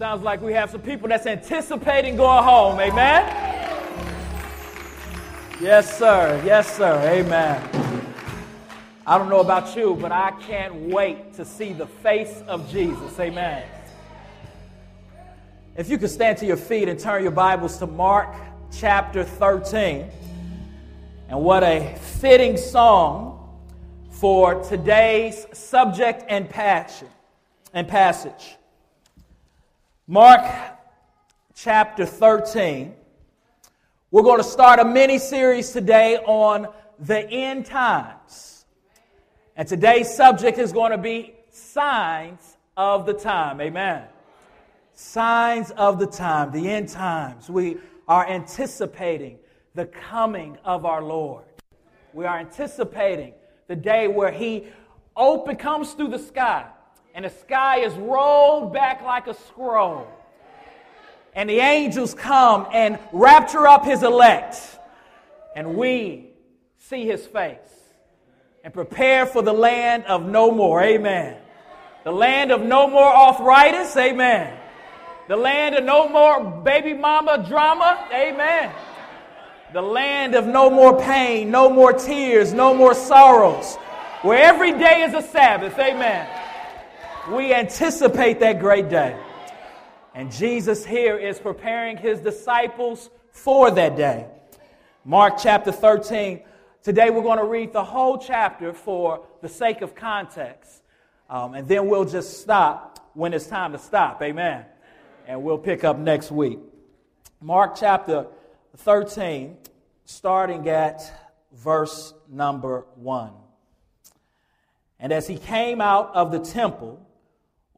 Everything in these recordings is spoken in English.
Sounds like we have some people that's anticipating going home. Amen? Yes, sir. Yes, sir. Amen. I don't know about you, but I can't wait to see the face of Jesus. Amen. If you could stand to your feet and turn your Bibles to Mark chapter 13. And what a fitting song for today's subject and passion and passage. Mark chapter 13. We're going to start a mini series today on the end times. And today's subject is going to be signs of the time. Amen. Signs of the time, the end times. We are anticipating the coming of our Lord. We are anticipating the day where He open comes through the sky and the sky is rolled back like a scroll. And the angels come and rapture up his elect. And we see his face and prepare for the land of no more. Amen. The land of no more arthritis. Amen. The land of no more baby mama drama. Amen. The land of no more pain, no more tears, no more sorrows. Where every day is a Sabbath. Amen. We anticipate that great day. And Jesus here is preparing his disciples for that day. Mark chapter 13. Today we're going to read the whole chapter for the sake of context. Um, and then we'll just stop when it's time to stop. Amen. And we'll pick up next week. Mark chapter 13, starting at verse number 1. And as he came out of the temple,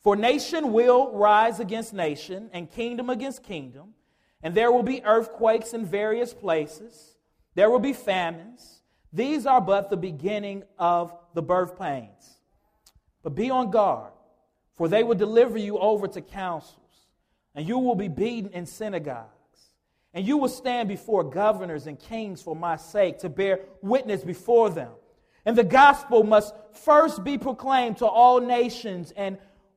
For nation will rise against nation, and kingdom against kingdom, and there will be earthquakes in various places. There will be famines. These are but the beginning of the birth pains. But be on guard, for they will deliver you over to councils, and you will be beaten in synagogues. And you will stand before governors and kings for my sake to bear witness before them. And the gospel must first be proclaimed to all nations, and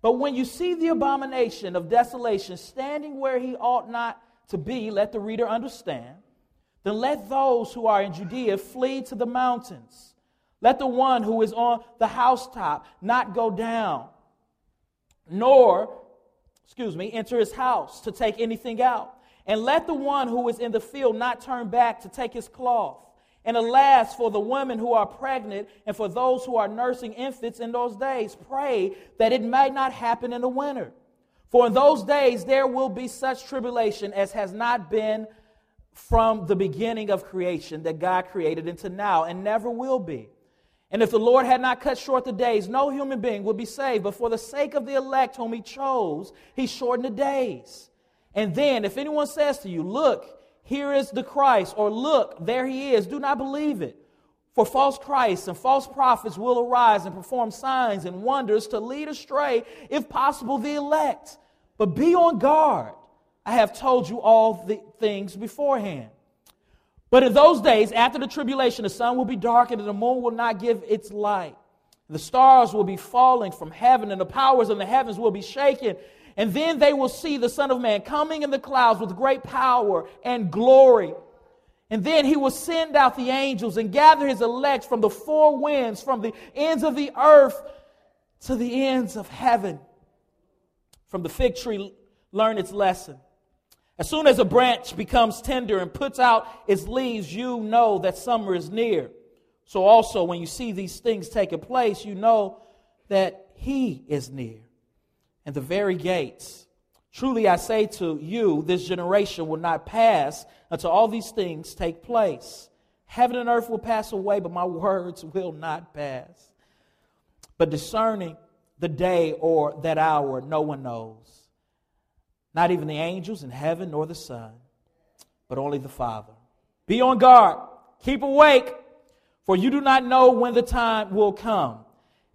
But when you see the abomination of desolation standing where he ought not to be, let the reader understand. Then let those who are in Judea flee to the mountains. Let the one who is on the housetop not go down, nor, excuse me, enter his house to take anything out. And let the one who is in the field not turn back to take his cloth. And alas, for the women who are pregnant and for those who are nursing infants in those days, pray that it might not happen in the winter. For in those days there will be such tribulation as has not been from the beginning of creation that God created into now and never will be. And if the Lord had not cut short the days, no human being would be saved. But for the sake of the elect whom he chose, he shortened the days. And then, if anyone says to you, Look, here is the Christ, or look, there he is. Do not believe it. For false Christs and false prophets will arise and perform signs and wonders to lead astray, if possible, the elect. But be on guard. I have told you all the things beforehand. But in those days, after the tribulation, the sun will be darkened and the moon will not give its light. The stars will be falling from heaven and the powers in the heavens will be shaken. And then they will see the Son of Man coming in the clouds with great power and glory. And then he will send out the angels and gather his elect from the four winds, from the ends of the earth to the ends of heaven. From the fig tree, learn its lesson. As soon as a branch becomes tender and puts out its leaves, you know that summer is near. So also, when you see these things taking place, you know that he is near. And the very gates. Truly I say to you, this generation will not pass until all these things take place. Heaven and earth will pass away, but my words will not pass. But discerning the day or that hour, no one knows. Not even the angels in heaven nor the Son, but only the Father. Be on guard, keep awake, for you do not know when the time will come.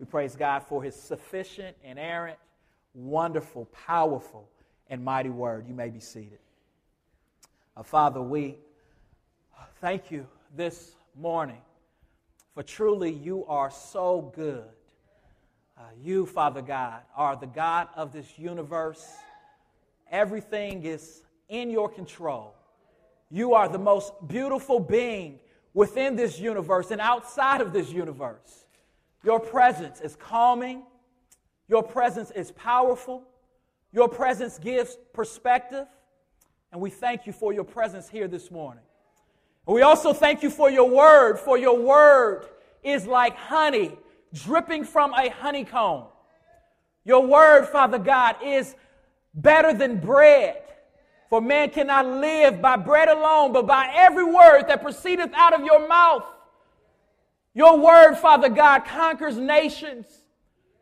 We praise God for his sufficient, inerrant, wonderful, powerful, and mighty word. You may be seated. Uh, Father, we thank you this morning for truly you are so good. Uh, you, Father God, are the God of this universe. Everything is in your control. You are the most beautiful being within this universe and outside of this universe. Your presence is calming. Your presence is powerful. Your presence gives perspective. And we thank you for your presence here this morning. And we also thank you for your word, for your word is like honey dripping from a honeycomb. Your word, Father God, is better than bread. For man cannot live by bread alone, but by every word that proceedeth out of your mouth. Your word, Father God, conquers nations.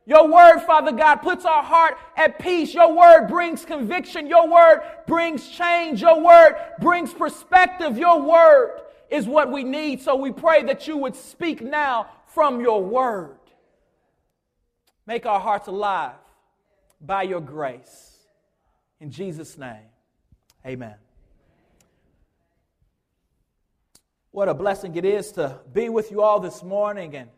Your word, Father God, puts our heart at peace. Your word brings conviction. Your word brings change. Your word brings perspective. Your word is what we need. So we pray that you would speak now from your word. Make our hearts alive by your grace. In Jesus' name. Amen. What a blessing it is to be with you all this morning and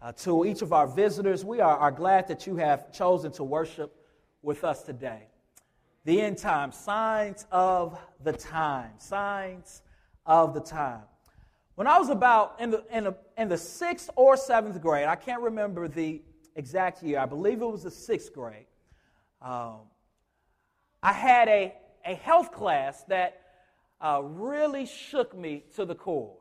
uh, to each of our visitors. We are, are glad that you have chosen to worship with us today. The end time, signs of the time, signs of the time. When I was about in the, in the, in the sixth or seventh grade, I can't remember the exact year, I believe it was the sixth grade, um, I had a a health class that uh, really shook me to the core.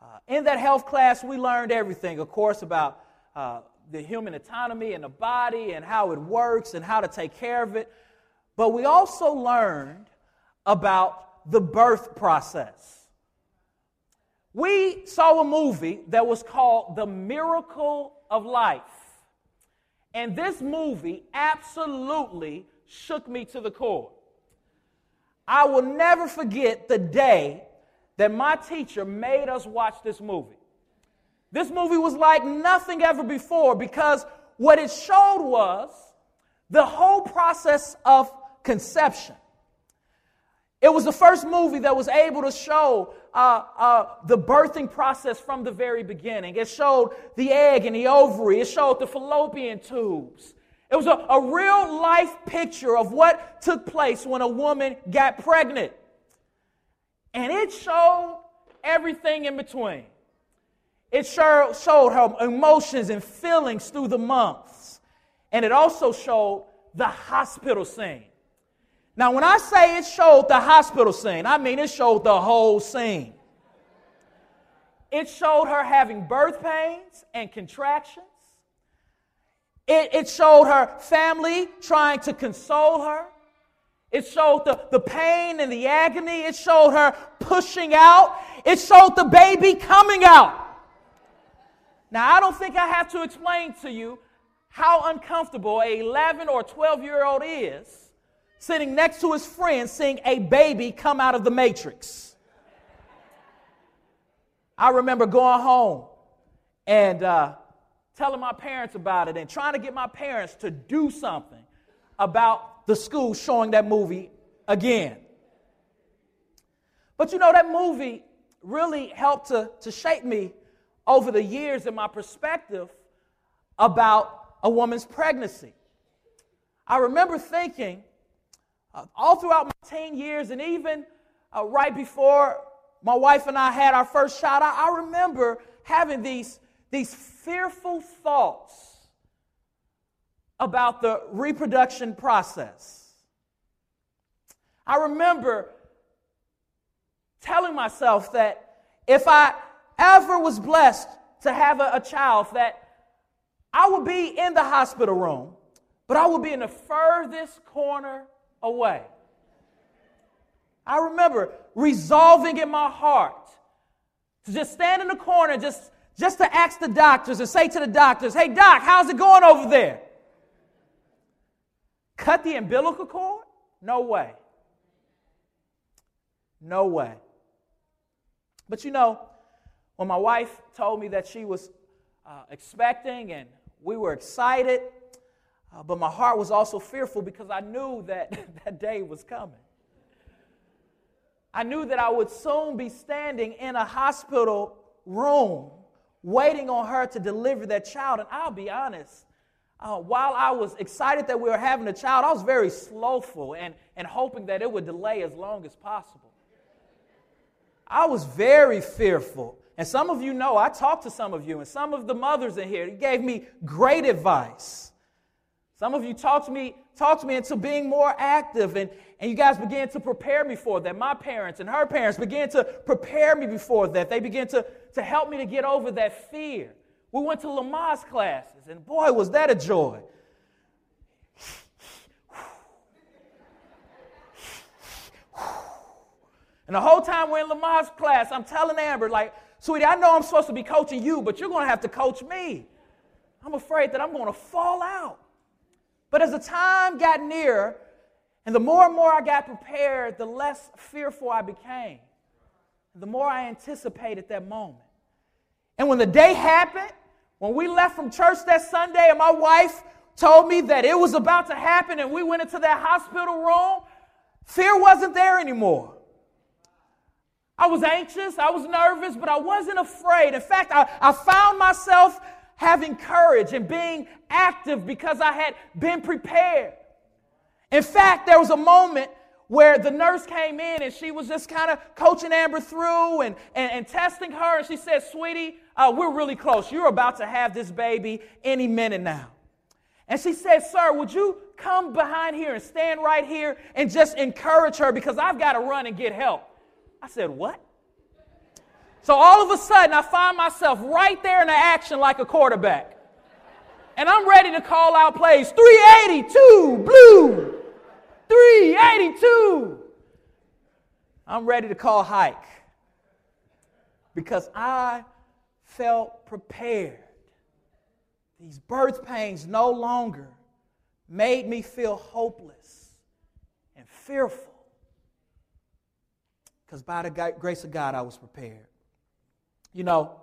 Uh, in that health class, we learned everything, of course, about uh, the human anatomy and the body and how it works and how to take care of it. But we also learned about the birth process. We saw a movie that was called The Miracle of Life. And this movie absolutely shook me to the core. I will never forget the day that my teacher made us watch this movie. This movie was like nothing ever before because what it showed was the whole process of conception. It was the first movie that was able to show uh, uh, the birthing process from the very beginning. It showed the egg and the ovary, it showed the fallopian tubes, it was a, a real life picture of what took place when a woman got pregnant. And it showed everything in between. It showed her emotions and feelings through the months. And it also showed the hospital scene. Now, when I say it showed the hospital scene, I mean it showed the whole scene. It showed her having birth pains and contractions. It, it showed her family trying to console her. It showed the, the pain and the agony. It showed her pushing out. It showed the baby coming out. Now, I don't think I have to explain to you how uncomfortable a 11 or 12 year old is sitting next to his friend seeing a baby come out of the matrix. I remember going home and uh, telling my parents about it and trying to get my parents to do something about the school showing that movie again. But you know, that movie really helped to, to shape me over the years in my perspective about a woman's pregnancy. I remember thinking uh, all throughout my teen years and even uh, right before my wife and I had our first child, I, I remember having these, these fearful thoughts about the reproduction process. I remember telling myself that if I ever was blessed to have a, a child that I would be in the hospital room, but I would be in the furthest corner away. I remember resolving in my heart to just stand in the corner, just, just to ask the doctors and say to the doctors, hey, doc, how's it going over there? Cut the umbilical cord? No way. No way. But you know, when my wife told me that she was uh, expecting and we were excited, uh, but my heart was also fearful because I knew that that day was coming. I knew that I would soon be standing in a hospital room waiting on her to deliver that child. And I'll be honest, uh, while I was excited that we were having a child, I was very slothful and, and hoping that it would delay as long as possible. I was very fearful and some of you know, I talked to some of you, and some of the mothers in here, gave me great advice. Some of you talked me, talked me into being more active, and, and you guys began to prepare me for that. My parents and her parents began to prepare me before that. They began to, to help me to get over that fear. We went to Lamaze classes, and boy, was that a joy. And the whole time we're in Lamaze class, I'm telling Amber, like, Sweetie, I know I'm supposed to be coaching you, but you're going to have to coach me. I'm afraid that I'm going to fall out. But as the time got near, and the more and more I got prepared, the less fearful I became. The more I anticipated that moment. And when the day happened, when we left from church that Sunday, and my wife told me that it was about to happen, and we went into that hospital room, fear wasn't there anymore. I was anxious, I was nervous, but I wasn't afraid. In fact, I, I found myself having courage and being active because I had been prepared. In fact, there was a moment where the nurse came in and she was just kind of coaching Amber through and, and, and, testing her. And she said, Sweetie, uh, we're really close. You're about to have this baby any minute now. And she said, Sir, would you come behind here and stand right here and just encourage her because I've got to run and get help? I said, What? So all of a sudden, I find myself right there in the action like a quarterback. And I'm ready to call out plays 382, blue, 382. I'm ready to call hike because I felt prepared. These birth pains no longer made me feel hopeless and fearful because by the grace of God, I was prepared. You know,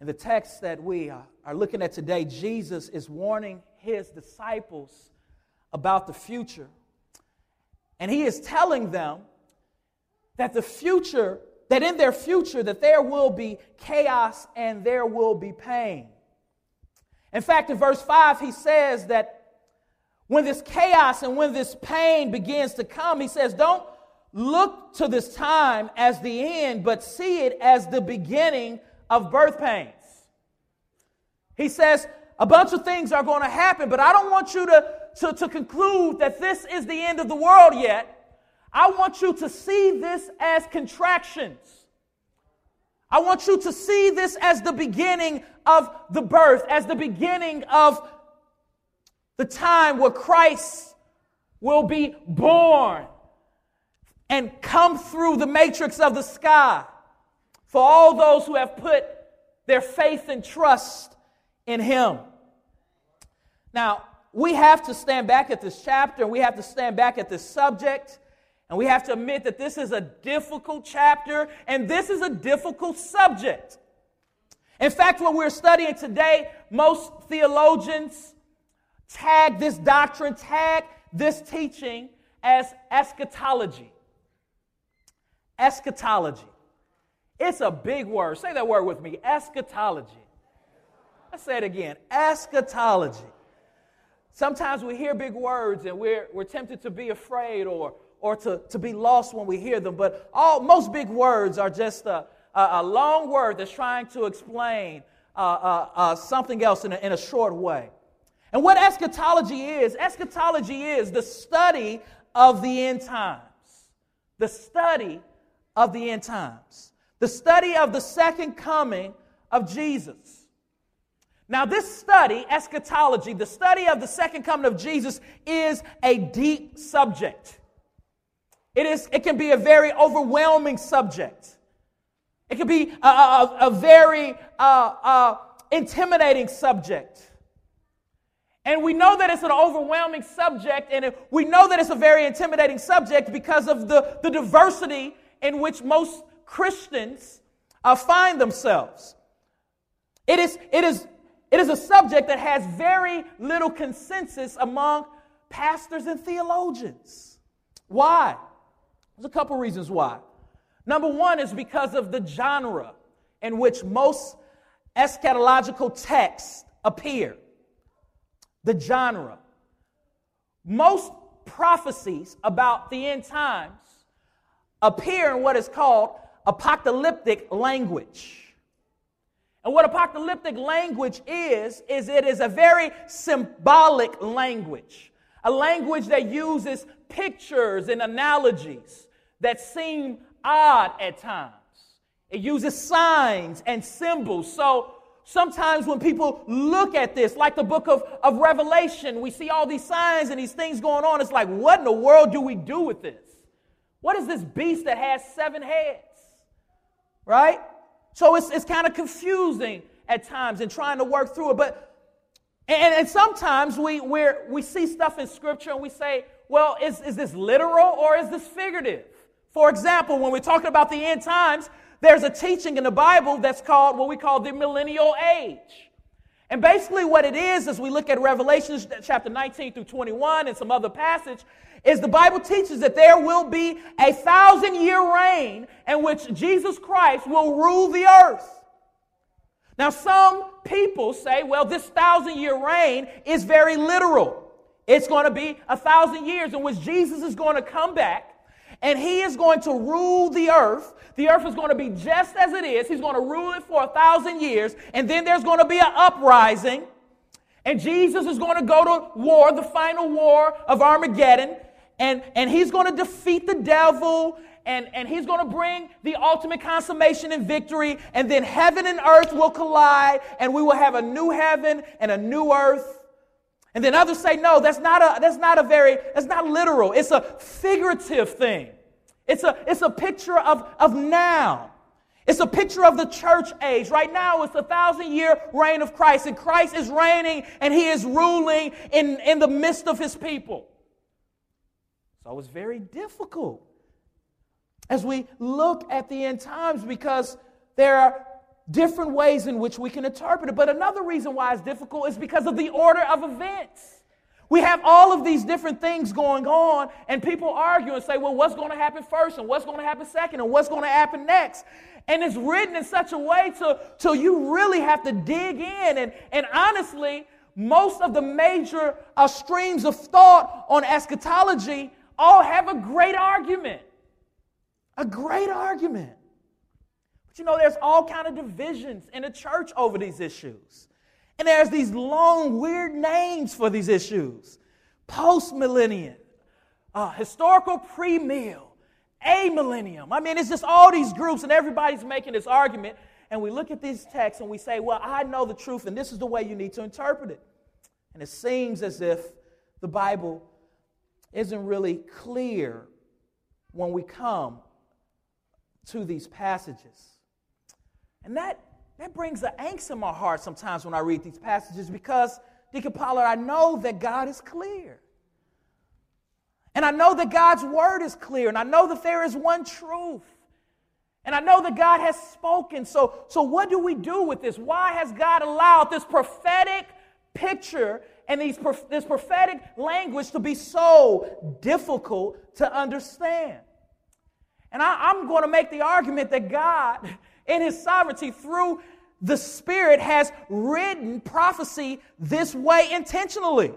in the text that we are looking at today, Jesus is warning his disciples about the future. And he is telling them that the future, that in their future, that there will be chaos and there will be pain. In fact, in verse 5, he says that when this chaos and when this pain begins to come, he says, Don't look to this time as the end, but see it as the beginning of birth pains. He says, a bunch of things are going to happen, but I don't want you to, to, to conclude that this is the end of the world yet. I want you to see this as contractions. I want you to see this as the beginning of the birth, as the beginning of the time where Christ will be born and come through the matrix of the sky for all those who have put their faith and trust in Him. Now, we have to stand back at this chapter and we have to stand back at this subject and we have to admit that this is a difficult chapter and this is a difficult subject. In fact, what we're studying today, most theologians tag this doctrine, tag this teaching as eschatology. Eschatology. It's a big word. Say that word with me eschatology. Let's say it again eschatology. Sometimes we hear big words and we're, we're tempted to be afraid or, or to, to be lost when we hear them, but all, most big words are just a, a, a long word that's trying to explain uh, uh, uh, something else in a, in a short way. And what eschatology is, eschatology is the study of the end times. The study of the end times. The study of the second coming of Jesus. Now, this study, eschatology, the study of the second coming of Jesus, is a deep subject. It, is, it can be a very overwhelming subject. It can be a, a, a very uh, uh, intimidating subject. And we know that it's an overwhelming subject, and we know that it's a very intimidating subject because of the, the diversity in which most Christians uh, find themselves. It is, it, is, it is a subject that has very little consensus among pastors and theologians. Why? There's a couple reasons why. Number one is because of the genre in which most eschatological texts appear the genre. Most prophecies about the end times appear in what is called apocalyptic language. And what apocalyptic language is, is it is a very symbolic language, a language that uses pictures and analogies that seem odd at times. It uses signs and symbols. So Sometimes when people look at this, like the book of, of Revelation, we see all these signs and these things going on. It's like, what in the world do we do with this? What is this beast that has seven heads? Right? So it's, it's kind of confusing at times and trying to work through it. But and, and sometimes we we we see stuff in scripture and we say, well, is, is this literal or is this figurative? For example, when we're talking about the end times, there's a teaching in the Bible that's called what we call the millennial age. And basically, what it is, as we look at Revelation chapter 19 through 21 and some other passage, is the Bible teaches that there will be a thousand year reign in which Jesus Christ will rule the earth. Now, some people say, well, this thousand year reign is very literal. It's going to be a thousand years in which Jesus is going to come back and he is going to rule the earth. The earth is going to be just as it is. He's going to rule it for a thousand years, and then there's going to be an uprising. And Jesus is going to go to war, the final war of Armageddon, and, and he's going to defeat the devil, and, and he's going to bring the ultimate consummation and victory, and then heaven and earth will collide, and we will have a new heaven and a new earth. And then others say, no, that's not a, that's not a very, that's not literal. It's a figurative thing. It's a, it's a picture of, of now. It's a picture of the church age. Right now, it's a thousand year reign of Christ, and Christ is reigning and he is ruling in, in the midst of his people. So it's very difficult as we look at the end times because there are different ways in which we can interpret it. But another reason why it's difficult is because of the order of events. We have all of these different things going on, and people argue and say, well, what's going to happen first, and what's going to happen second, and what's going to happen next? And it's written in such a way to, to you really have to dig in. And, and honestly, most of the major uh, streams of thought on eschatology all have a great argument. A great argument But you know, there's all kind of divisions in the church over these issues. And there's these long, weird names for these issues. Post-millennium, uh, historical pre-mill, amillennium. I mean, it's just all these groups and everybody's making this argument. And we look at these texts and we say, well, I know the truth and this is the way you need to interpret it. And it seems as if the Bible isn't really clear when we come to these passages. And that, that brings the angst in my heart sometimes when I read these passages because, Deacon Pollard, I know that God is clear. And I know that God's word is clear. And I know that there is one truth. And I know that God has spoken. So, so what do we do with this? Why has God allowed this prophetic picture and these, this prophetic language to be so difficult to understand? And I, I'm going to make the argument that God, in His sovereignty, through the Spirit, has written prophecy this way intentionally.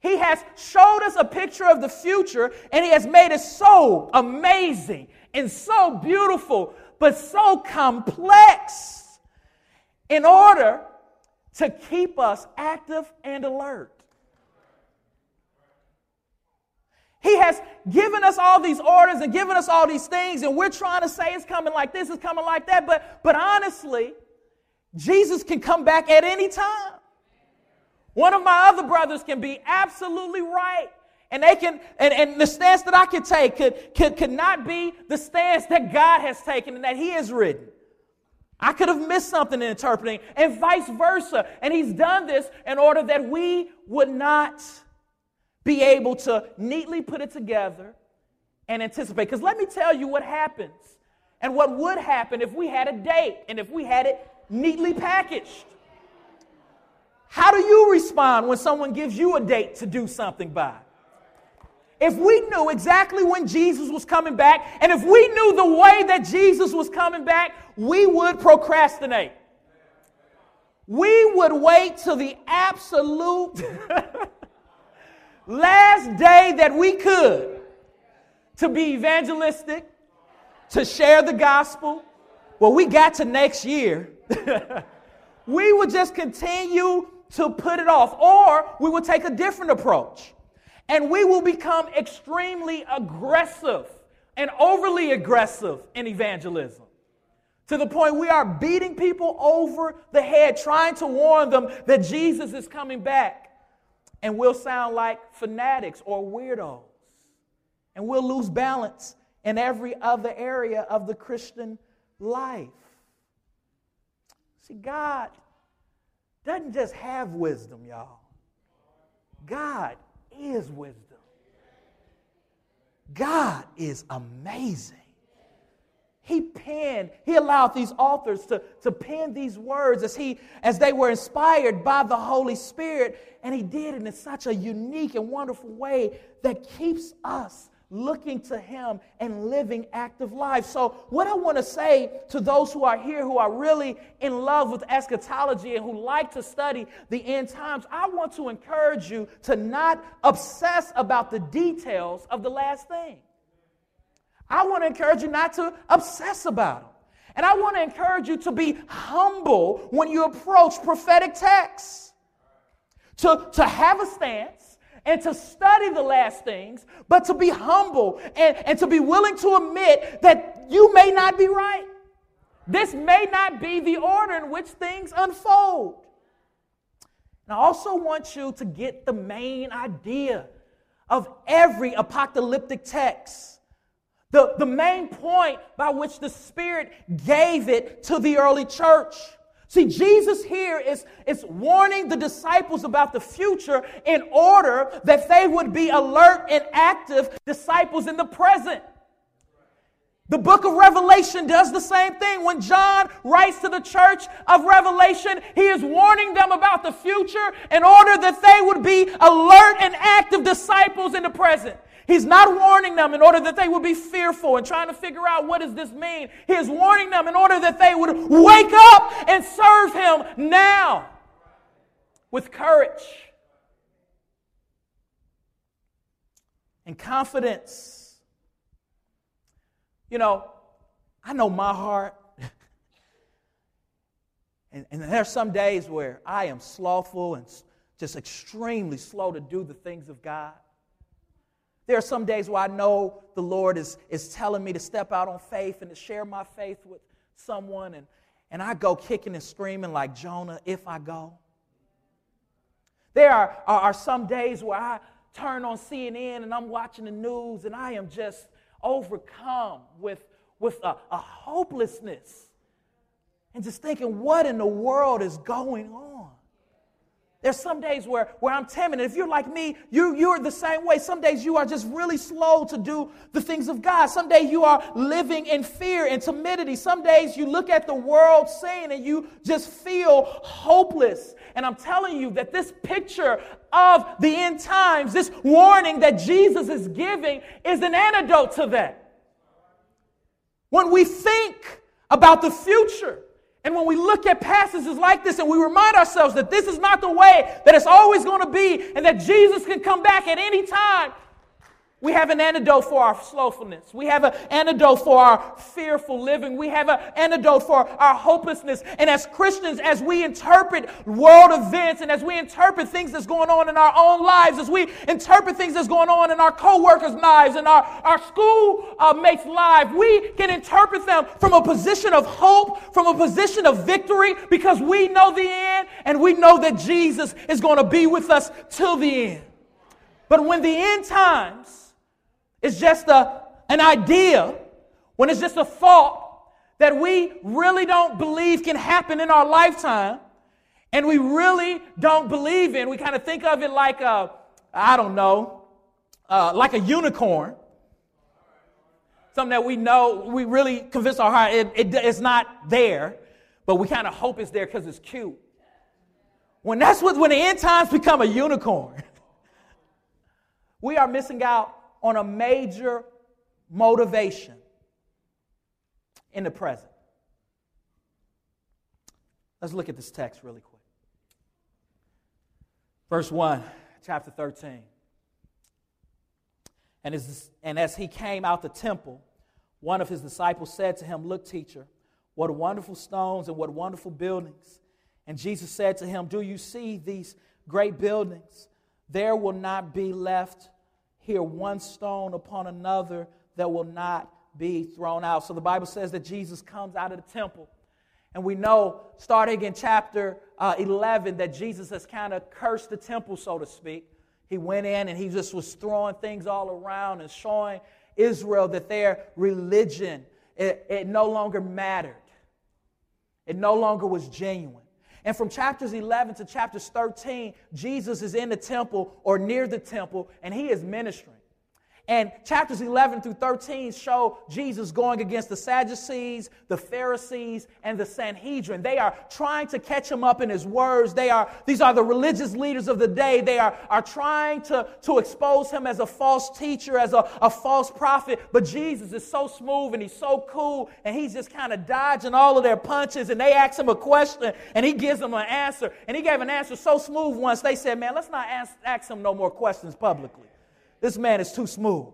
He has showed us a picture of the future and He has made it so amazing and so beautiful, but so complex in order to keep us active and alert. He has given us all these orders and given us all these things, and we're trying to say it's coming like this, it's coming like that. But, but honestly, Jesus can come back at any time. One of my other brothers can be absolutely right. And they can, and, and the stance that I could take could, could, could not be the stance that God has taken and that He has written. I could have missed something in interpreting, and vice versa. And He's done this in order that we would not be able to neatly put it together and anticipate. Because let me tell you what happens and what would happen if we had a date and if we had it neatly packaged. How do you respond when someone gives you a date to do something by? If we knew exactly when Jesus was coming back, and if we knew the way that Jesus was coming back, we would procrastinate. We would wait till the absolute last day that we could to be evangelistic, to share the gospel. Well, we got to next year. we would just continue to put it off, or we would take a different approach. And we will become extremely aggressive and overly aggressive in evangelism to the point we are beating people over the head, trying to warn them that Jesus is coming back and we'll sound like fanatics or weirdos. And we'll lose balance in every other area of the Christian life. See, God doesn't just have wisdom, y'all. God is wisdom. God is amazing. He penned, he allowed these authors to, to pen these words as, he, as they were inspired by the Holy Spirit. And he did it in such a unique and wonderful way that keeps us looking to him and living active lives. So, what I want to say to those who are here who are really in love with eschatology and who like to study the end times, I want to encourage you to not obsess about the details of the last thing. I want to encourage you not to obsess about them. And I want to encourage you to be humble when you approach prophetic texts. To, to have a stance and to study the last things, but to be humble and, and to be willing to admit that you may not be right. This may not be the order in which things unfold. And I also want you to get the main idea of every apocalyptic text. The, the main point by which the Spirit gave it to the early church. See, Jesus here is, is warning the disciples about the future in order that they would be alert and active disciples in the present. The book of Revelation does the same thing. When John writes to the church of Revelation, he is warning them about the future in order that they would be alert and active disciples in the present. He's not warning them in order that they would be fearful and trying to figure out what does this mean. He is warning them in order that they would wake up and serve him now with courage and confidence. You know, I know my heart. and, and there are some days where I am slothful and just extremely slow to do the things of God. There are some days where I know the Lord is, is telling me to step out on faith and to share my faith with someone, and, and I go kicking and screaming like Jonah if I go. There are, are, are some days where I turn on CNN and I'm watching the news and I am just overcome with, with a, a hopelessness and just thinking, what in the world is going on? There's some days where, where I'm timid. And if you're like me, you, you're the same way. Some days you are just really slow to do the things of God. Some days you are living in fear and timidity. Some days you look at the world scene and you just feel hopeless. And I'm telling you that this picture of the end times, this warning that Jesus is giving, is an antidote to that. When we think about the future, and when we look at passages like this and we remind ourselves that this is not the way that it's always going to be and that Jesus can come back at any time, we have an antidote for our slothfulness. We have an antidote for our fearful living. We have an antidote for our hopelessness. And as Christians, as we interpret world events and as we interpret things that's going on in our own lives, as we interpret things that's going on in our co-workers' lives and our, our school uh, mates' lives, we can interpret them from a position of hope, from a position of victory, because we know the end and we know that Jesus is going to be with us till the end. But when the end times it's just a, an idea, when it's just a thought that we really don't believe can happen in our lifetime, and we really don't believe in, we kind of think of it like a, I don't know, uh, like a unicorn. Something that we know, we really convince our heart it, it, it's not there, but we kind of hope it's there because it's cute. When that's what, when the end times become a unicorn, we are missing out on a major motivation in the present. Let's look at this text really quick. Verse 1, chapter 13. And as, and as he came out the temple, one of his disciples said to him, Look, teacher, what wonderful stones and what wonderful buildings. And Jesus said to him, Do you see these great buildings? There will not be left here one stone upon another that will not be thrown out. So the Bible says that Jesus comes out of the temple. And we know, starting in chapter uh, 11, that Jesus has kind of cursed the temple, so to speak. He went in and he just was throwing things all around and showing Israel that their religion, it, it no longer mattered. It no longer was genuine. And from chapters 11 to chapters 13, Jesus is in the temple or near the temple, and he is ministering. And chapters 11 through 13 show Jesus going against the Sadducees, the Pharisees, and the Sanhedrin. They are trying to catch him up in his words. They are, these are the religious leaders of the day. They are, are trying to, to expose him as a false teacher, as a, a false prophet. But Jesus is so smooth and he's so cool, and he's just kind of dodging all of their punches. And they ask him a question, and he gives them an answer. And he gave an answer so smooth once, they said, Man, let's not ask, ask him no more questions publicly. This man is too smooth.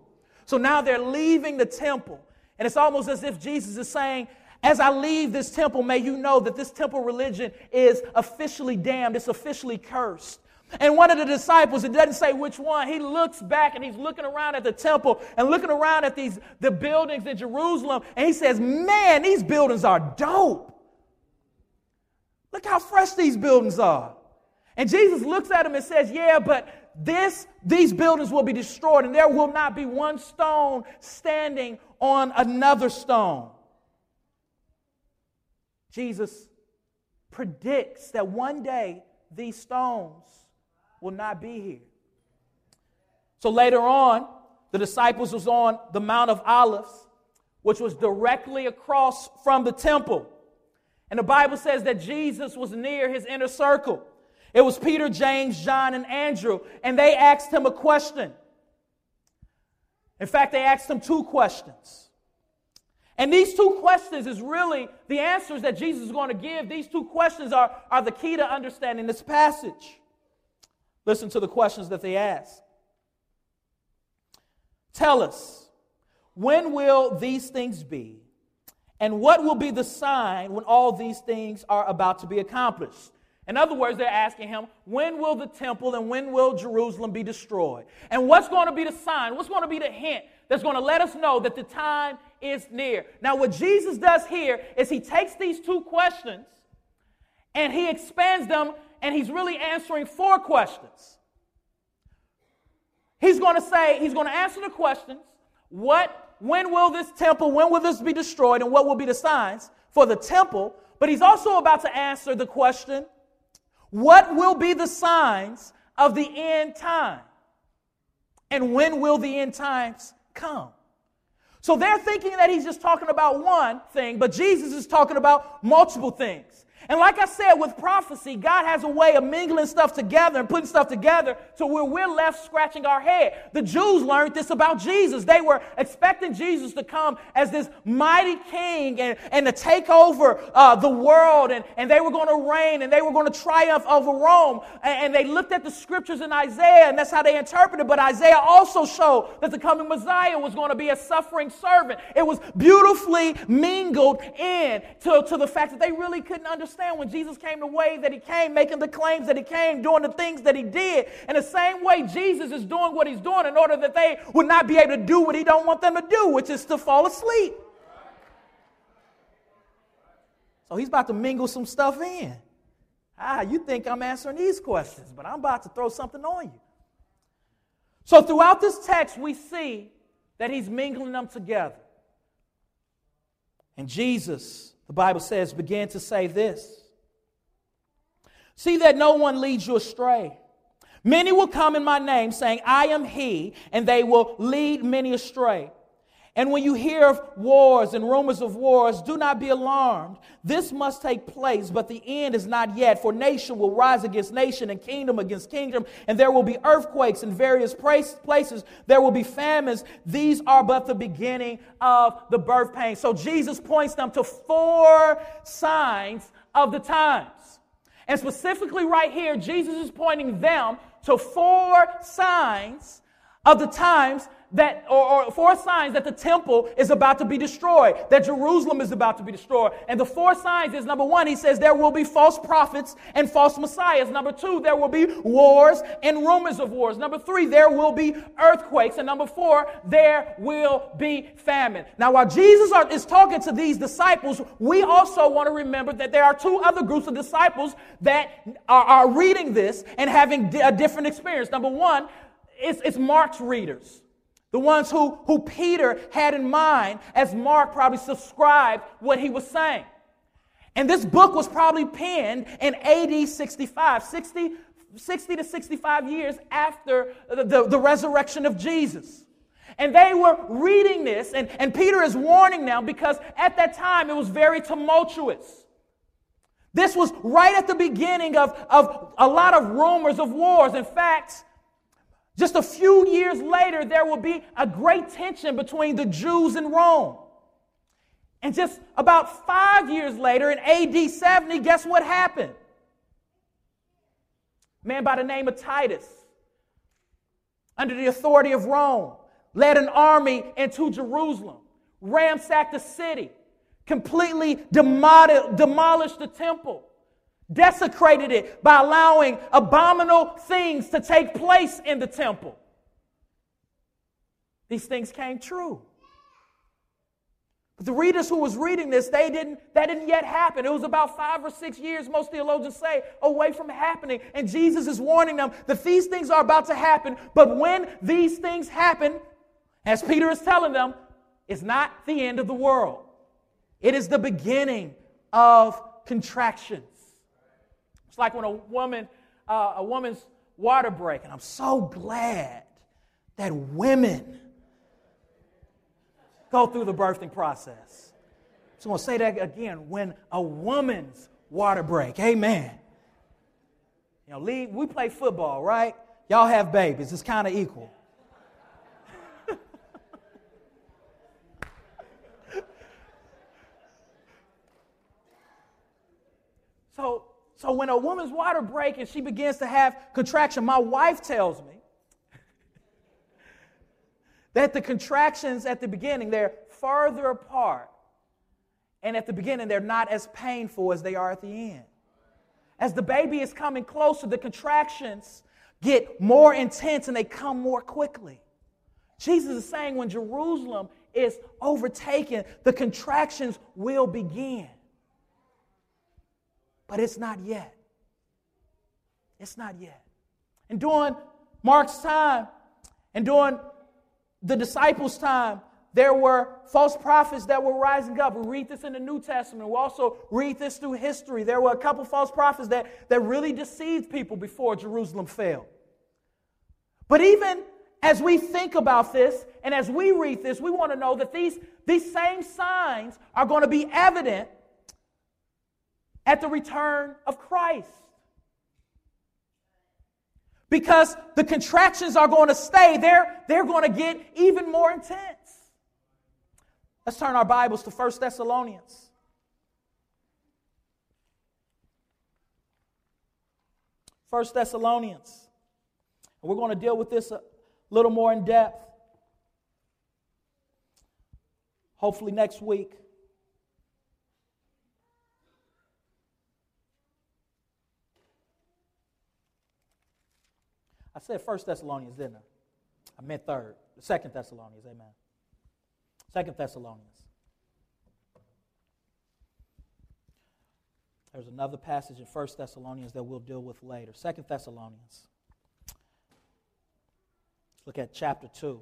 So now they're leaving the temple. And it's almost as if Jesus is saying, as I leave this temple, may you know that this temple religion is officially damned, it's officially cursed. And one of the disciples, it doesn't say which one, he looks back and he's looking around at the temple and looking around at these the buildings in Jerusalem, and he says, Man, these buildings are dope. Look how fresh these buildings are. And Jesus looks at him and says, Yeah, but this, these buildings will be destroyed, and there will not be one stone standing on another stone. Jesus predicts that one day these stones will not be here. So later on, the disciples was on the Mount of Olives, which was directly across from the temple. And the Bible says that Jesus was near his inner circle. It was Peter, James, John, and Andrew, and they asked him a question. In fact, they asked him two questions. And these two questions is really the answers that Jesus is going to give. These two questions are, are the key to understanding this passage. Listen to the questions that they ask. Tell us, when will these things be? And what will be the sign when all these things are about to be accomplished? In other words, they're asking him, when will the temple and when will Jerusalem be destroyed? And what's going to be the sign? What's going to be the hint that's going to let us know that the time is near? Now, what Jesus does here is he takes these two questions and he expands them and he's really answering four questions. He's going to say, he's going to answer the questions what, when will this temple, when will this be destroyed, and what will be the signs for the temple? But he's also about to answer the question what will be the signs of the end time? And when will the end times come? So they're thinking that he's just talking about one thing, but Jesus is talking about multiple things. And like I said, with prophecy, God has a way of mingling stuff together and putting stuff together to where we're left scratching our head. The Jews learned this about Jesus. They were expecting Jesus to come as this mighty king and, and to take over uh, the world, and, and they were going to reign and they were going to triumph over Rome. And, and they looked at the scriptures in Isaiah, and that's how they interpreted. But Isaiah also showed that the coming Messiah was going to be a suffering servant. It was beautifully mingled in to, to the fact that they really couldn't understand understand when Jesus came the way that he came, making the claims that he came, doing the things that he did. In the same way, Jesus is doing what he's doing in order that they would not be able to do what he don't want them to do, which is to fall asleep. So he's about to mingle some stuff in. Ah, you think I'm answering these questions, but I'm about to throw something on you. So throughout this text, we see that he's mingling them together. And Jesus the Bible says, began to say this See that no one leads you astray. Many will come in my name, saying, I am he, and they will lead many astray. And when you hear of wars and rumors of wars, do not be alarmed. This must take place, but the end is not yet. For nation will rise against nation and kingdom against kingdom, and there will be earthquakes in various places. There will be famines. These are but the beginning of the birth pain. So Jesus points them to four signs of the times. And specifically, right here, Jesus is pointing them to four signs of the times that, or, or, four signs that the temple is about to be destroyed, that Jerusalem is about to be destroyed. And the four signs is number one, he says there will be false prophets and false messiahs. Number two, there will be wars and rumors of wars. Number three, there will be earthquakes. And number four, there will be famine. Now, while Jesus are, is talking to these disciples, we also want to remember that there are two other groups of disciples that are, are reading this and having a different experience. Number one, it's, it's Mark's readers. The ones who, who Peter had in mind as Mark probably subscribed what he was saying. And this book was probably penned in AD 65, 60, 60 to 65 years after the, the, the resurrection of Jesus. And they were reading this, and, and Peter is warning them because at that time it was very tumultuous. This was right at the beginning of, of a lot of rumors of wars. In fact, just a few years later, there will be a great tension between the Jews and Rome. And just about five years later, in AD 70, guess what happened? A man by the name of Titus, under the authority of Rome, led an army into Jerusalem, ransacked the city, completely demolished the temple desecrated it by allowing abominable things to take place in the temple. These things came true. But the readers who was reading this, they didn't, that didn't yet happen. It was about five or six years, most theologians say, away from happening. And Jesus is warning them that these things are about to happen. But when these things happen, as Peter is telling them, it's not the end of the world. It is the beginning of contraction. It's like when a woman, uh, a woman's water break, and I'm so glad that women go through the birthing process. So I'm going to say that again. When a woman's water break, amen. You know, leave, we play football, right? Y'all have babies. It's kind of equal. so so when a woman's water breaks and she begins to have contraction, my wife tells me that the contractions at the beginning, they're farther apart. And at the beginning, they're not as painful as they are at the end. As the baby is coming closer, the contractions get more intense and they come more quickly. Jesus is saying when Jerusalem is overtaken, the contractions will begin. But it's not yet. It's not yet. And during Mark's time, And during the disciples' time, there were false prophets that were rising up. We read this in the New Testament. We also read this through history. There were a couple false prophets that, that really deceived people before Jerusalem fell. But even as we think about this and as we read this, we want to know that these, these same signs are going to be evident at the return of Christ. Because the contractions are going to stay, they're, they're going to get even more intense. Let's turn our Bibles to 1 Thessalonians. First Thessalonians. We're going to deal with this a little more in depth. Hopefully next week. I said First Thessalonians, didn't I? I meant third. Second Thessalonians, amen. Second Thessalonians. There's another passage in First Thessalonians that we'll deal with later. Second Thessalonians. Let's look at chapter 2.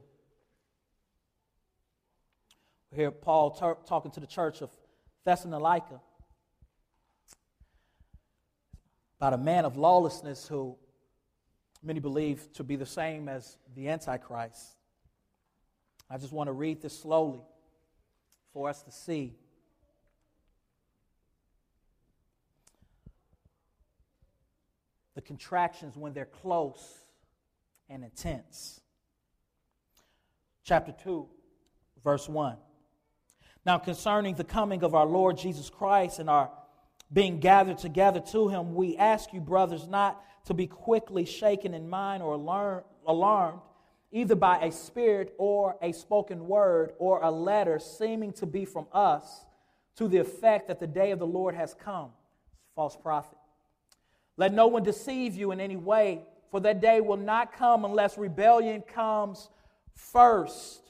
We hear Paul ter- talking to the church of Thessalonica about a man of lawlessness who many believe to be the same as the Antichrist. I just want to read this slowly for us to see. The contractions when they're close and intense. Chapter 2, verse 1. Now, concerning the coming of our Lord Jesus Christ and our being gathered together to him, we ask you, brothers, not to be quickly shaken in mind or alarmed, either by a spirit or a spoken word or a letter seeming to be from us, to the effect that the day of the Lord has come. False prophet. Let no one deceive you in any way, for that day will not come unless rebellion comes first.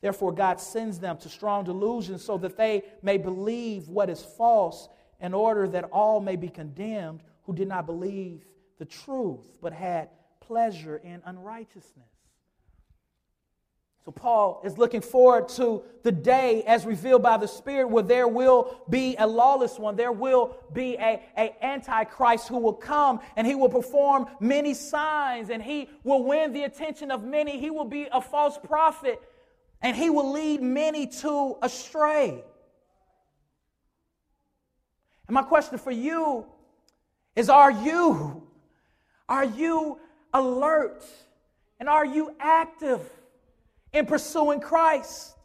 Therefore, God sends them to strong delusions so that they may believe what is false, in order that all may be condemned who did not believe the truth, but had pleasure in unrighteousness. So, Paul is looking forward to the day as revealed by the Spirit where there will be a lawless one. There will be a, a antichrist who will come and he will perform many signs and he will win the attention of many. He will be a false prophet and he will lead many to astray. And my question for you is are you are you alert and are you active in pursuing Christ?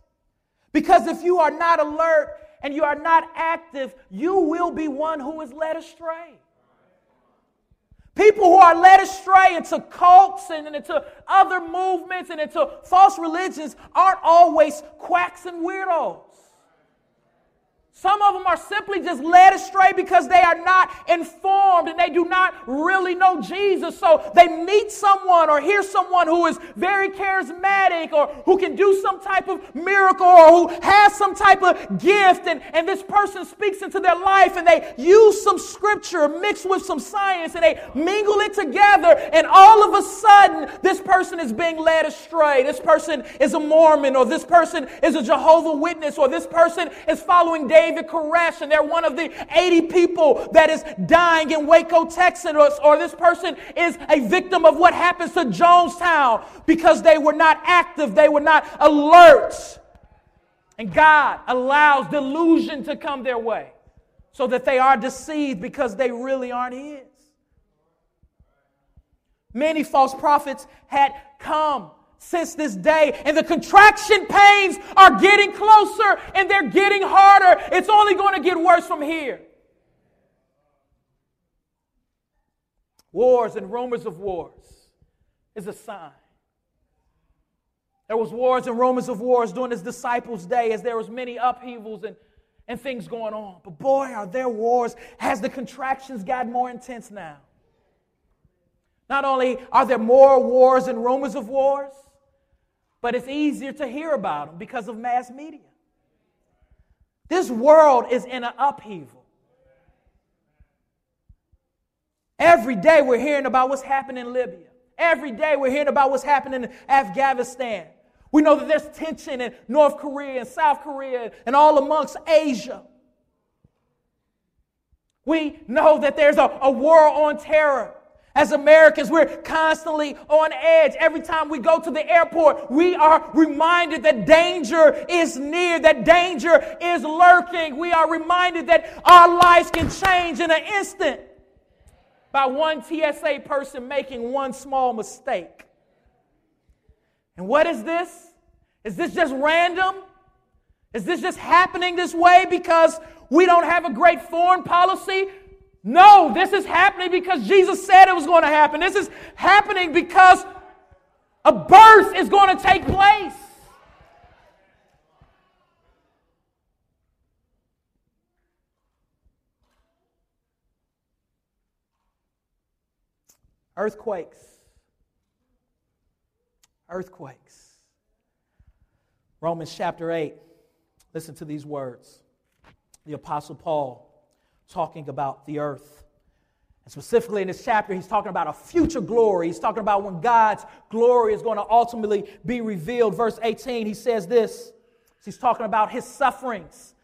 Because if you are not alert and you are not active, you will be one who is led astray. People who are led astray into cults and into other movements and into false religions aren't always quacks and weirdos. Some of them are simply just led astray because they are not informed and they do not really know Jesus. So they meet someone or hear someone who is very charismatic or who can do some type of miracle or who has some type of gift, and, and this person speaks into their life and they use some scripture mixed with some science and they mingle it together, and all of a sudden, this person is being led astray. This person is a Mormon or this person is a Jehovah Witness or this person is following David David Koresh, and they're one of the 80 people that is dying in Waco, Texas, or, or this person is a victim of what happens to Jonestown because they were not active, they were not alert. And God allows delusion to come their way so that they are deceived because they really aren't His. Many false prophets had come since this day, and the contraction pains are getting closer and they're getting harder. It's only going to get worse from here. Wars and rumors of wars is a sign. There was wars and rumors of wars during his disciples' day as there was many upheavals and, and things going on. But boy, are there wars. Has the contractions gotten more intense now? Not only are there more wars and rumors of wars, but it's easier to hear about them because of mass media. This world is in an upheaval. Every day we're hearing about what's happening in Libya. Every day we're hearing about what's happening in Afghanistan. We know that there's tension in North Korea and South Korea and all amongst Asia. We know that there's a, a war on terror. As Americans, we're constantly on edge. Every time we go to the airport, we are reminded that danger is near, that danger is lurking. We are reminded that our lives can change in an instant by one TSA person making one small mistake. And what is this? Is this just random? Is this just happening this way because we don't have a great foreign policy? No, this is happening because Jesus said it was going to happen. This is happening because a birth is going to take place. Earthquakes. Earthquakes. Romans chapter 8. Listen to these words. The Apostle Paul talking about the earth. And specifically in this chapter, he's talking about a future glory. He's talking about when God's glory is going to ultimately be revealed. Verse 18, he says this. He's talking about his sufferings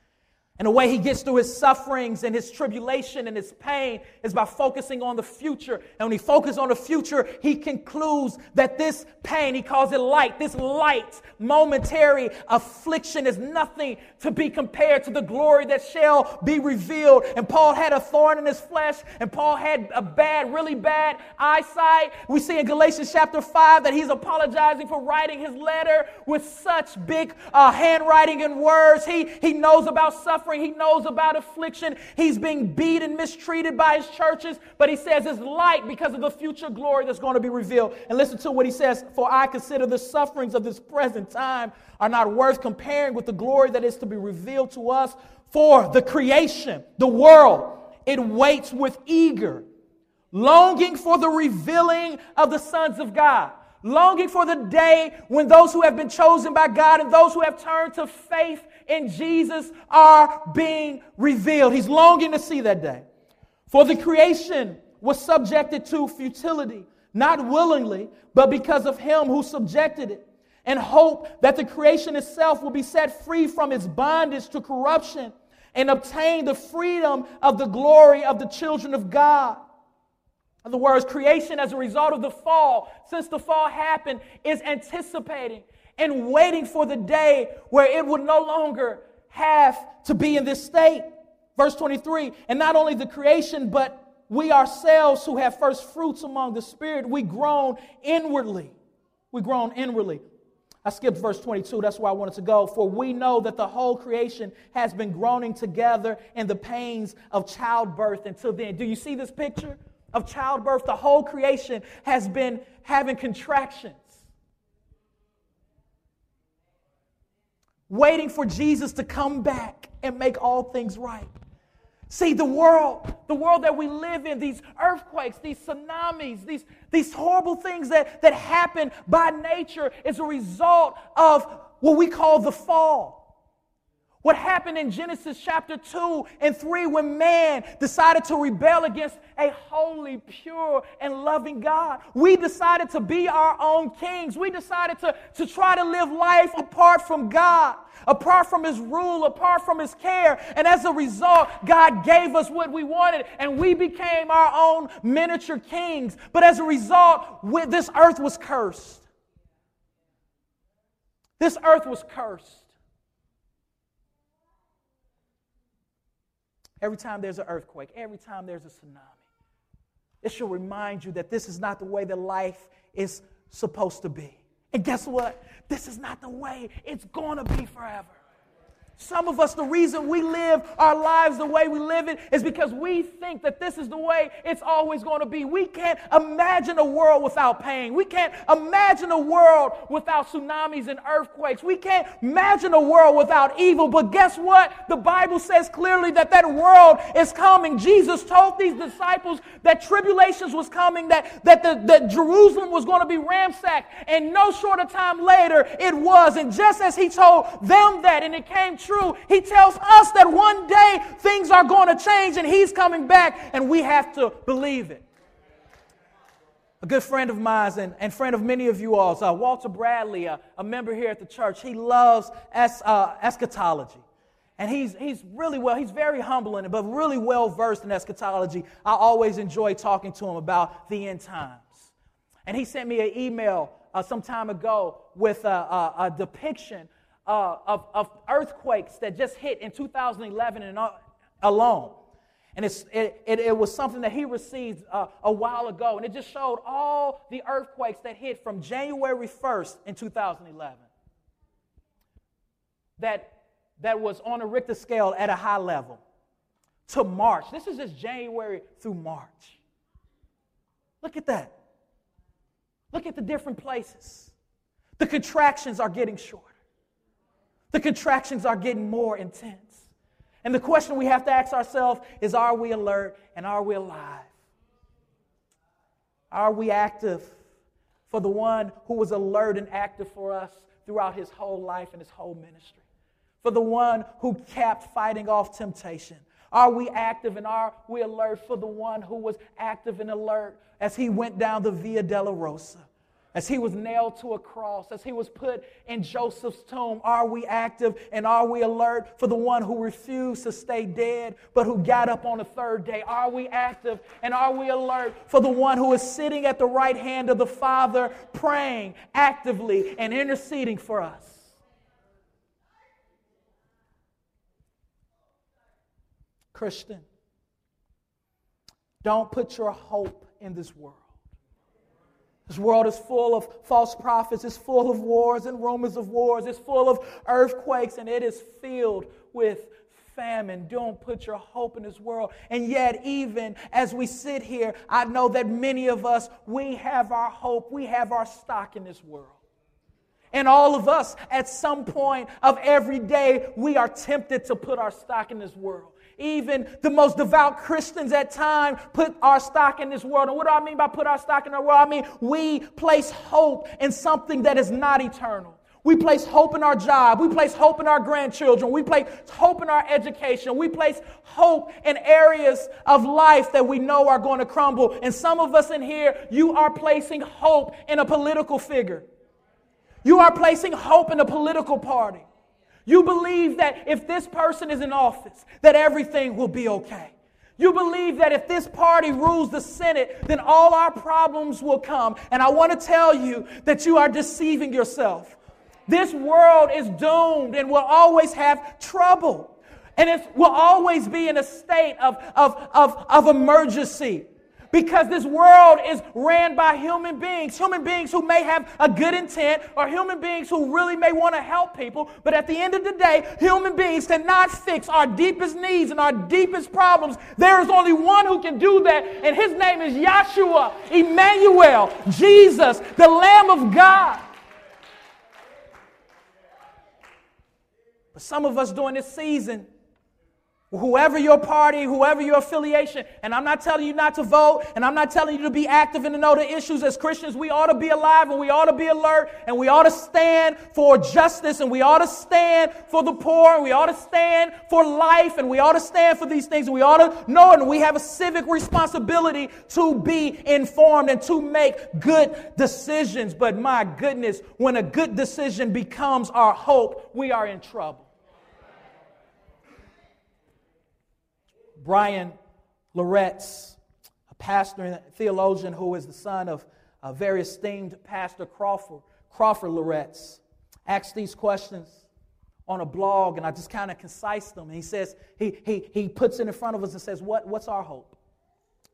and the way he gets through his sufferings and his tribulation and his pain is by focusing on the future. And when he focuses on the future, he concludes that this pain, he calls it light, this light, momentary affliction is nothing to be compared to the glory that shall be revealed. And Paul had a thorn in his flesh, and Paul had a bad, really bad eyesight. We see in Galatians chapter 5 that he's apologizing for writing his letter with such big uh, handwriting and words. He, he knows about suffering suffering. He knows about affliction. He's being beat and mistreated by his churches, but he says it's light because of the future glory that's going to be revealed. And listen to what he says For I consider the sufferings of this present time are not worth comparing with the glory that is to be revealed to us. For the creation, the world, it waits with eager, longing for the revealing of the sons of God longing for the day when those who have been chosen by God and those who have turned to faith in Jesus are being revealed. He's longing to see that day. For the creation was subjected to futility, not willingly, but because of him who subjected it, and hope that the creation itself will be set free from its bondage to corruption and obtain the freedom of the glory of the children of God. In other words, creation as a result of the fall, since the fall happened, is anticipating and waiting for the day where it will no longer have to be in this state. Verse 23 And not only the creation, but we ourselves who have first fruits among the Spirit, we groan inwardly. We groan inwardly. I skipped verse 22. That's where I wanted to go. For we know that the whole creation has been groaning together in the pains of childbirth until then. Do you see this picture of childbirth? The whole creation has been having contractions. waiting for Jesus to come back and make all things right. See, the world, the world that we live in, these earthquakes, these tsunamis, these, these horrible things that, that happen by nature is a result of what we call the fall. What happened in Genesis chapter 2 and 3 when man decided to rebel against a holy, pure, and loving God? We decided to be our own kings. We decided to, to try to live life apart from God, apart from His rule, apart from His care. And as a result, God gave us what we wanted and we became our own miniature kings. But as a result, this earth was cursed. This earth was cursed. Every time there's an earthquake, every time there's a tsunami, it should remind you that this is not the way that life is supposed to be. And guess what? This is not the way it's going to be forever. Some of us, the reason we live our lives the way we live it is because we think that this is the way it's always going to be. We can't imagine a world without pain. We can't imagine a world without tsunamis and earthquakes. We can't imagine a world without evil. But guess what? The Bible says clearly that that world is coming. Jesus told these disciples that tribulations was coming, that, that, the, that Jerusalem was going to be ransacked. And no short shorter time later, it was. And just as he told them that, and it came true true. He tells us that one day things are going to change and He's coming back, and we have to believe it. A good friend of mine and, and friend of many of you all, uh, Walter Bradley, a, a, member here at the church, he loves es, uh, eschatology. And he's, he's really well, he's very humble in it, but really well versed in eschatology. I always enjoy talking to him about the end times. And he sent me an email uh, some time ago with a, a, a depiction uh, of, of earthquakes that just hit in 2011 and uh, alone. And it, it, it, was something that he received uh, a while ago. And it just showed all the earthquakes that hit from January 1st in 2011. That, that was on a Richter scale at a high level to March. This is just January through March. Look at that. Look at the different places. The contractions are getting shorter. The contractions are getting more intense. And the question we have to ask ourselves is are we alert and are we alive? Are we active for the one who was alert and active for us throughout his whole life and his whole ministry? For the one who kept fighting off temptation? Are we active and are we alert for the one who was active and alert as he went down the Via Dolorosa? As he was nailed to a cross, as he was put in Joseph's tomb, are we active and are we alert for the one who refused to stay dead but who got up on the third day? Are we active and are we alert for the one who is sitting at the right hand of the Father, praying actively and interceding for us? Christian, don't put your hope in this world. This world is full of false prophets, it's full of wars and rumors of wars, it's full of earthquakes, and it is filled with famine. Don't put your hope in this world. And yet, even as we sit here, I know that many of us, we have our hope, we have our stock in this world. And all of us, at some point of every day, we are tempted to put our stock in this world. Even the most devout Christians at times put our stock in this world. And what do I mean by put our stock in the world? I mean, we place hope in something that is not eternal. We place hope in our job. We place hope in our grandchildren. We place hope in our education. We place hope in areas of life that we know are going to crumble. And some of us in here, you are placing hope in a political figure. You are placing hope in a political party. You believe that if this person is in office, that everything will be okay. You believe that if this party rules the Senate, then all our problems will come. And I want to tell you that you are deceiving yourself. This world is doomed and will always have trouble. And it will always be in a state of, of, of, of emergency. Because this world is ran by human beings, human beings who may have a good intent or human beings who really may want to help people. But at the end of the day, human beings cannot fix our deepest needs and our deepest problems. There is only one who can do that, and his name is Yeshua, Emmanuel, Jesus, the Lamb of God. But some of us during this season, Whoever your party, whoever your affiliation, and I'm not telling you not to vote, and I'm not telling you to be active and to know the issues. As Christians, we ought to be alive and we ought to be alert and we ought to stand for justice and we ought to stand for the poor and we ought to stand for life and we ought to stand for these things and we ought to know and we have a civic responsibility to be informed and to make good decisions. But my goodness, when a good decision becomes our hope, we are in trouble. Bryan Loritts, a pastor and theologian who is the son of a very esteemed pastor Crawford, Crawford Loritts, asked these questions on a blog, and I just kind of concise them. And he says, he, he, he puts it in front of us and says, what, What's our hope?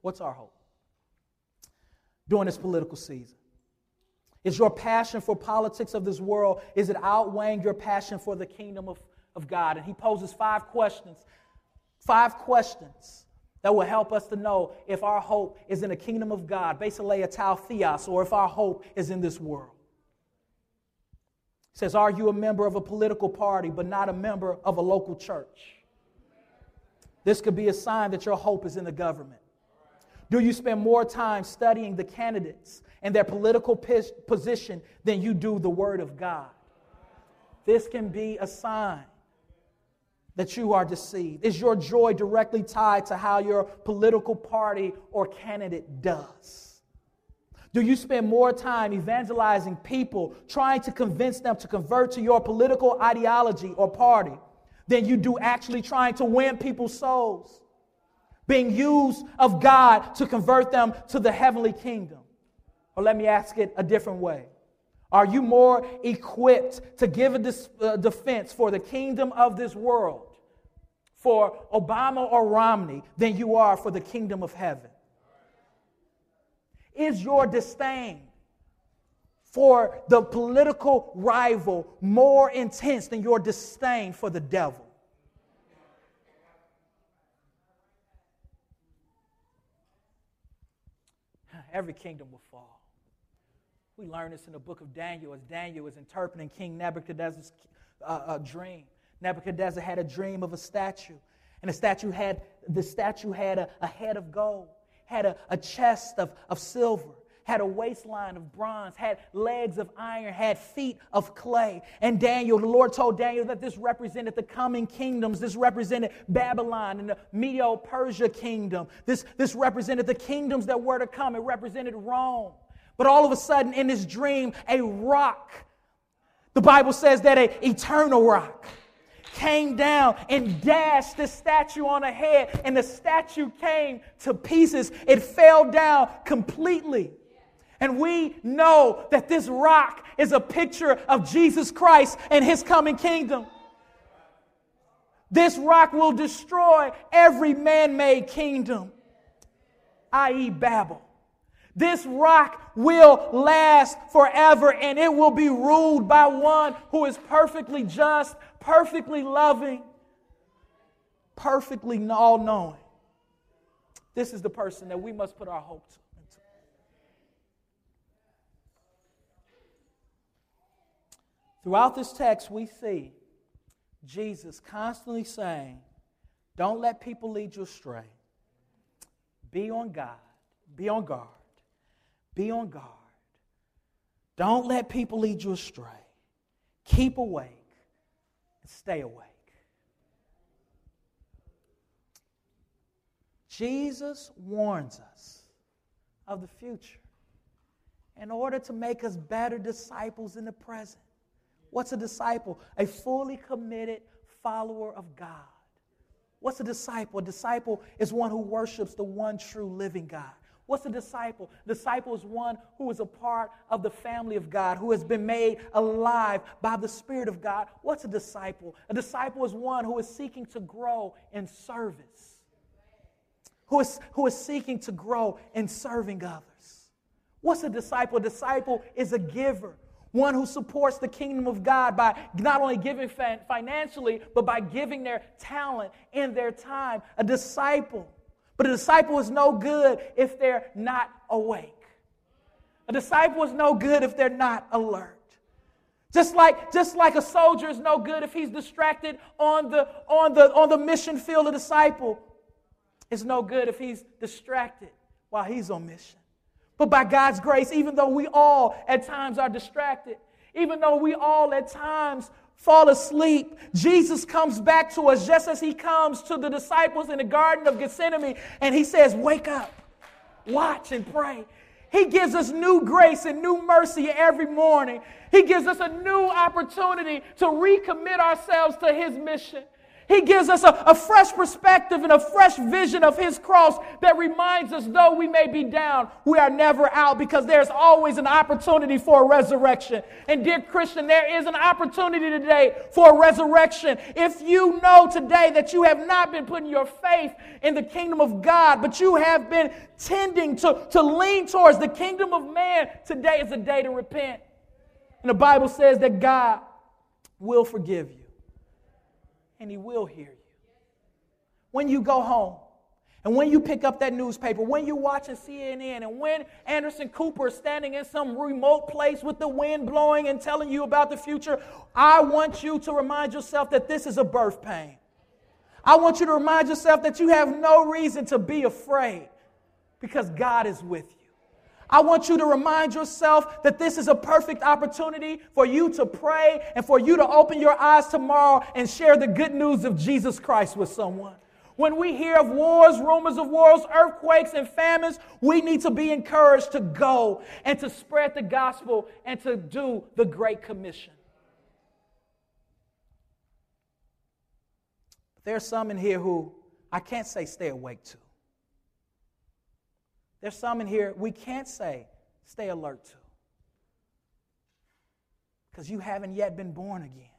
What's our hope during this political season? Is your passion for politics of this world, is it outweighing your passion for the kingdom of, of God? And he poses five questions Five questions that will help us to know if our hope is in the kingdom of God, basically a tau theos, or if our hope is in this world. It says, Are you a member of a political party but not a member of a local church? This could be a sign that your hope is in the government. Do you spend more time studying the candidates and their political position than you do the Word of God? This can be a sign that you are deceived? Is your joy directly tied to how your political party or candidate does? Do you spend more time evangelizing people, trying to convince them to convert to your political ideology or party, than you do actually trying to win people's souls? Being used of God to convert them to the heavenly kingdom? Or let me ask it a different way. Are you more equipped to give a uh, defense for the kingdom of this world, for Obama or Romney, than you are for the kingdom of heaven? Is your disdain for the political rival more intense than your disdain for the devil? Every kingdom will fall. We learn this in the book of Daniel as Daniel is interpreting King Nebuchadnezzar's uh, uh, dream. Nebuchadnezzar had a dream of a statue, and the statue had the statue had a, a head of gold, had a, a chest of, of silver, had a waistline of bronze, had legs of iron, had feet of clay. And Daniel, the Lord told Daniel that this represented the coming kingdoms. This represented Babylon and the Medo Persia kingdom. This, this represented the kingdoms that were to come. It represented Rome. But all of a sudden, in this dream, a rock, the Bible says that an eternal rock, came down and dashed the statue on the head, and the statue came to pieces. It fell down completely. And we know that this rock is a picture of Jesus Christ and his coming kingdom. This rock will destroy every man made kingdom, i.e., Babel. This rock will last forever and it will be ruled by one who is perfectly just, perfectly loving, perfectly all knowing. This is the person that we must put our hope to. Throughout this text, we see Jesus constantly saying, Don't let people lead you astray. Be on God, be on guard. Be on guard. Don't let people lead you astray. Keep awake and stay awake. Jesus warns us of the future in order to make us better disciples in the present. What's a disciple? A fully committed follower of God. What's a disciple? A disciple is one who worships the one true living God. What's a disciple? Disciple is one who is a part of the family of God, who has been made alive by the Spirit of God. What's a disciple? A disciple is one who is seeking to grow in service, who is, who is seeking to grow in serving others. What's a disciple? A disciple is a giver, one who supports the kingdom of God by not only giving financially, but by giving their talent and their time. A disciple but a disciple is no good if they're not awake. A disciple is no good if they're not alert. Just like, just like a soldier is no good if he's distracted on the, on, the, on the mission field, a disciple is no good if he's distracted while he's on mission. But by God's grace, even though we all at times are distracted, even though we all at times fall asleep, Jesus comes back to us just as he comes to the disciples in the Garden of Gethsemane and he says, Wake up, watch and pray. He gives us new grace and new mercy every morning. He gives us a new opportunity to recommit ourselves to His mission. He gives us a, a, fresh perspective and a fresh vision of His cross that reminds us, though we may be down, we are never out because there's always an opportunity for a resurrection. And, dear Christian, there is an opportunity today for a resurrection. If you know today that you have not been putting your faith in the kingdom of God, but you have been tending to, to lean towards the kingdom of man, today is a day to repent. And the Bible says that God will forgive you and He will hear you. When you go home, and when you pick up that newspaper, when you're watching CNN, and when Anderson Cooper is standing in some remote place with the wind blowing and telling you about the future, I want you to remind yourself that this is a birth pain. I want you to remind yourself that you have no reason to be afraid because God is with you. I want you to remind yourself that this is a perfect opportunity for you to pray and for you to open your eyes tomorrow and share the good news of Jesus Christ with someone. When we hear of wars, rumors of wars, earthquakes, and famines, we need to be encouraged to go and to spread the gospel and to do the Great Commission. There are some in here who I can't say stay awake to. There's some in here we can't say, stay alert to. Because you haven't yet been born again.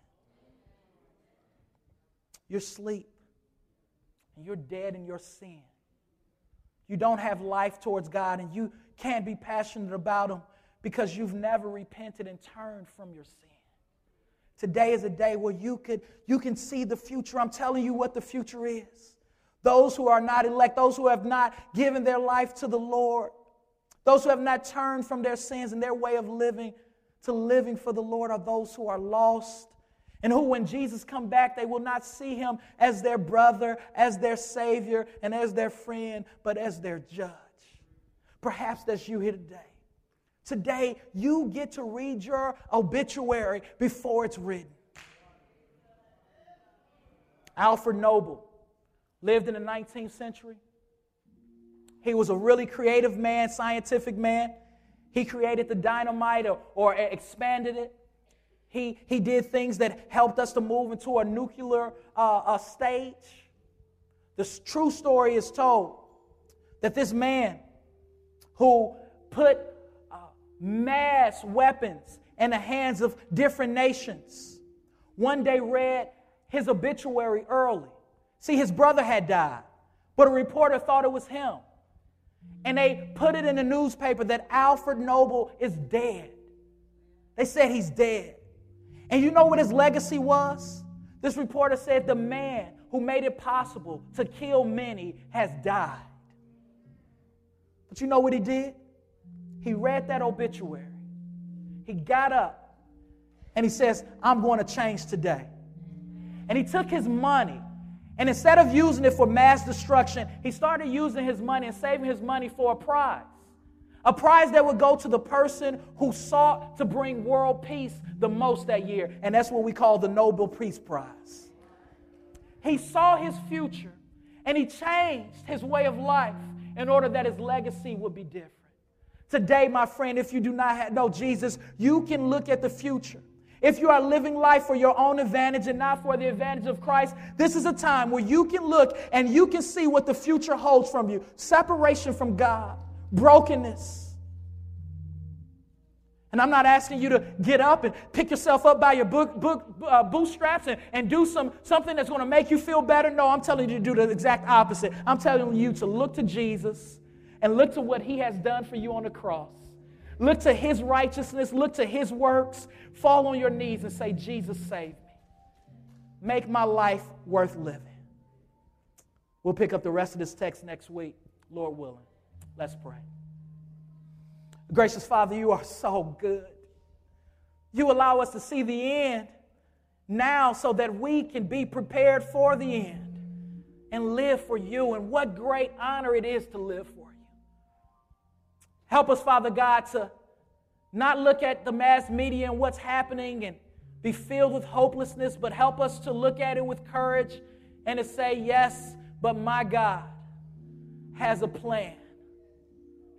You're asleep. And you're dead in your sin. You don't have life towards God, and you can't be passionate about Him because you've never repented and turned from your sin. Today is a day where you, could, you can see the future. I'm telling you what the future is. Those who are not elect, those who have not given their life to the Lord, those who have not turned from their sins and their way of living to living for the Lord are those who are lost and who, when Jesus come back, they will not see him as their brother, as their savior, and as their friend, but as their judge. Perhaps that's you here today. Today, you get to read your obituary before it's written. Alfred Nobel lived in the 19th century. He was a really creative man, scientific man. He created the dynamite or, or expanded it. He, he did things that helped us to move into a nuclear uh, stage. The true story is told that this man who put uh, mass weapons in the hands of different nations one day read his obituary early See, his brother had died, but a reporter thought it was him. And they put it in the newspaper that Alfred Nobel is dead. They said he's dead. And you know what his legacy was? This reporter said the man who made it possible to kill many has died. But you know what he did? He read that obituary. He got up and he says, I'm going to change today. And he took his money and instead of using it for mass destruction, he started using his money and saving his money for a prize. A prize that would go to the person who sought to bring world peace the most that year. And that's what we call the Nobel Peace Prize. He saw his future and he changed his way of life in order that his legacy would be different. Today, my friend, if you do not know Jesus, you can look at the future if you are living life for your own advantage and not for the advantage of Christ, this is a time where you can look and you can see what the future holds from you separation from God, brokenness. And I'm not asking you to get up and pick yourself up by your book, book, uh, bootstraps and, and do some, something that's going to make you feel better. No, I'm telling you to do the exact opposite. I'm telling you to look to Jesus and look to what he has done for you on the cross Look to his righteousness, look to his works. Fall on your knees and say, Jesus, save me. Make my life worth living. We'll pick up the rest of this text next week, Lord willing. Let's pray. Gracious Father, you are so good. You allow us to see the end now so that we can be prepared for the end and live for you. And what great honor it is to live for. Help us, Father God, to not look at the mass media and what's happening and be filled with hopelessness, but help us to look at it with courage and to say, Yes, but my God has a plan,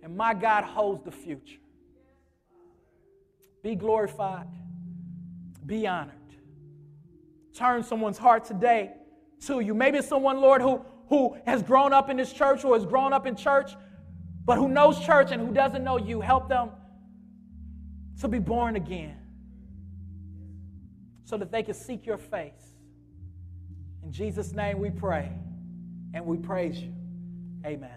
and my God holds the future. Be glorified, be honored. Turn someone's heart today to you. Maybe someone, Lord, who, who has grown up in this church or has grown up in church, but who knows church and who doesn't know you. Help them to be born again so that they can seek your face. In Jesus' name we pray and we praise you. Amen.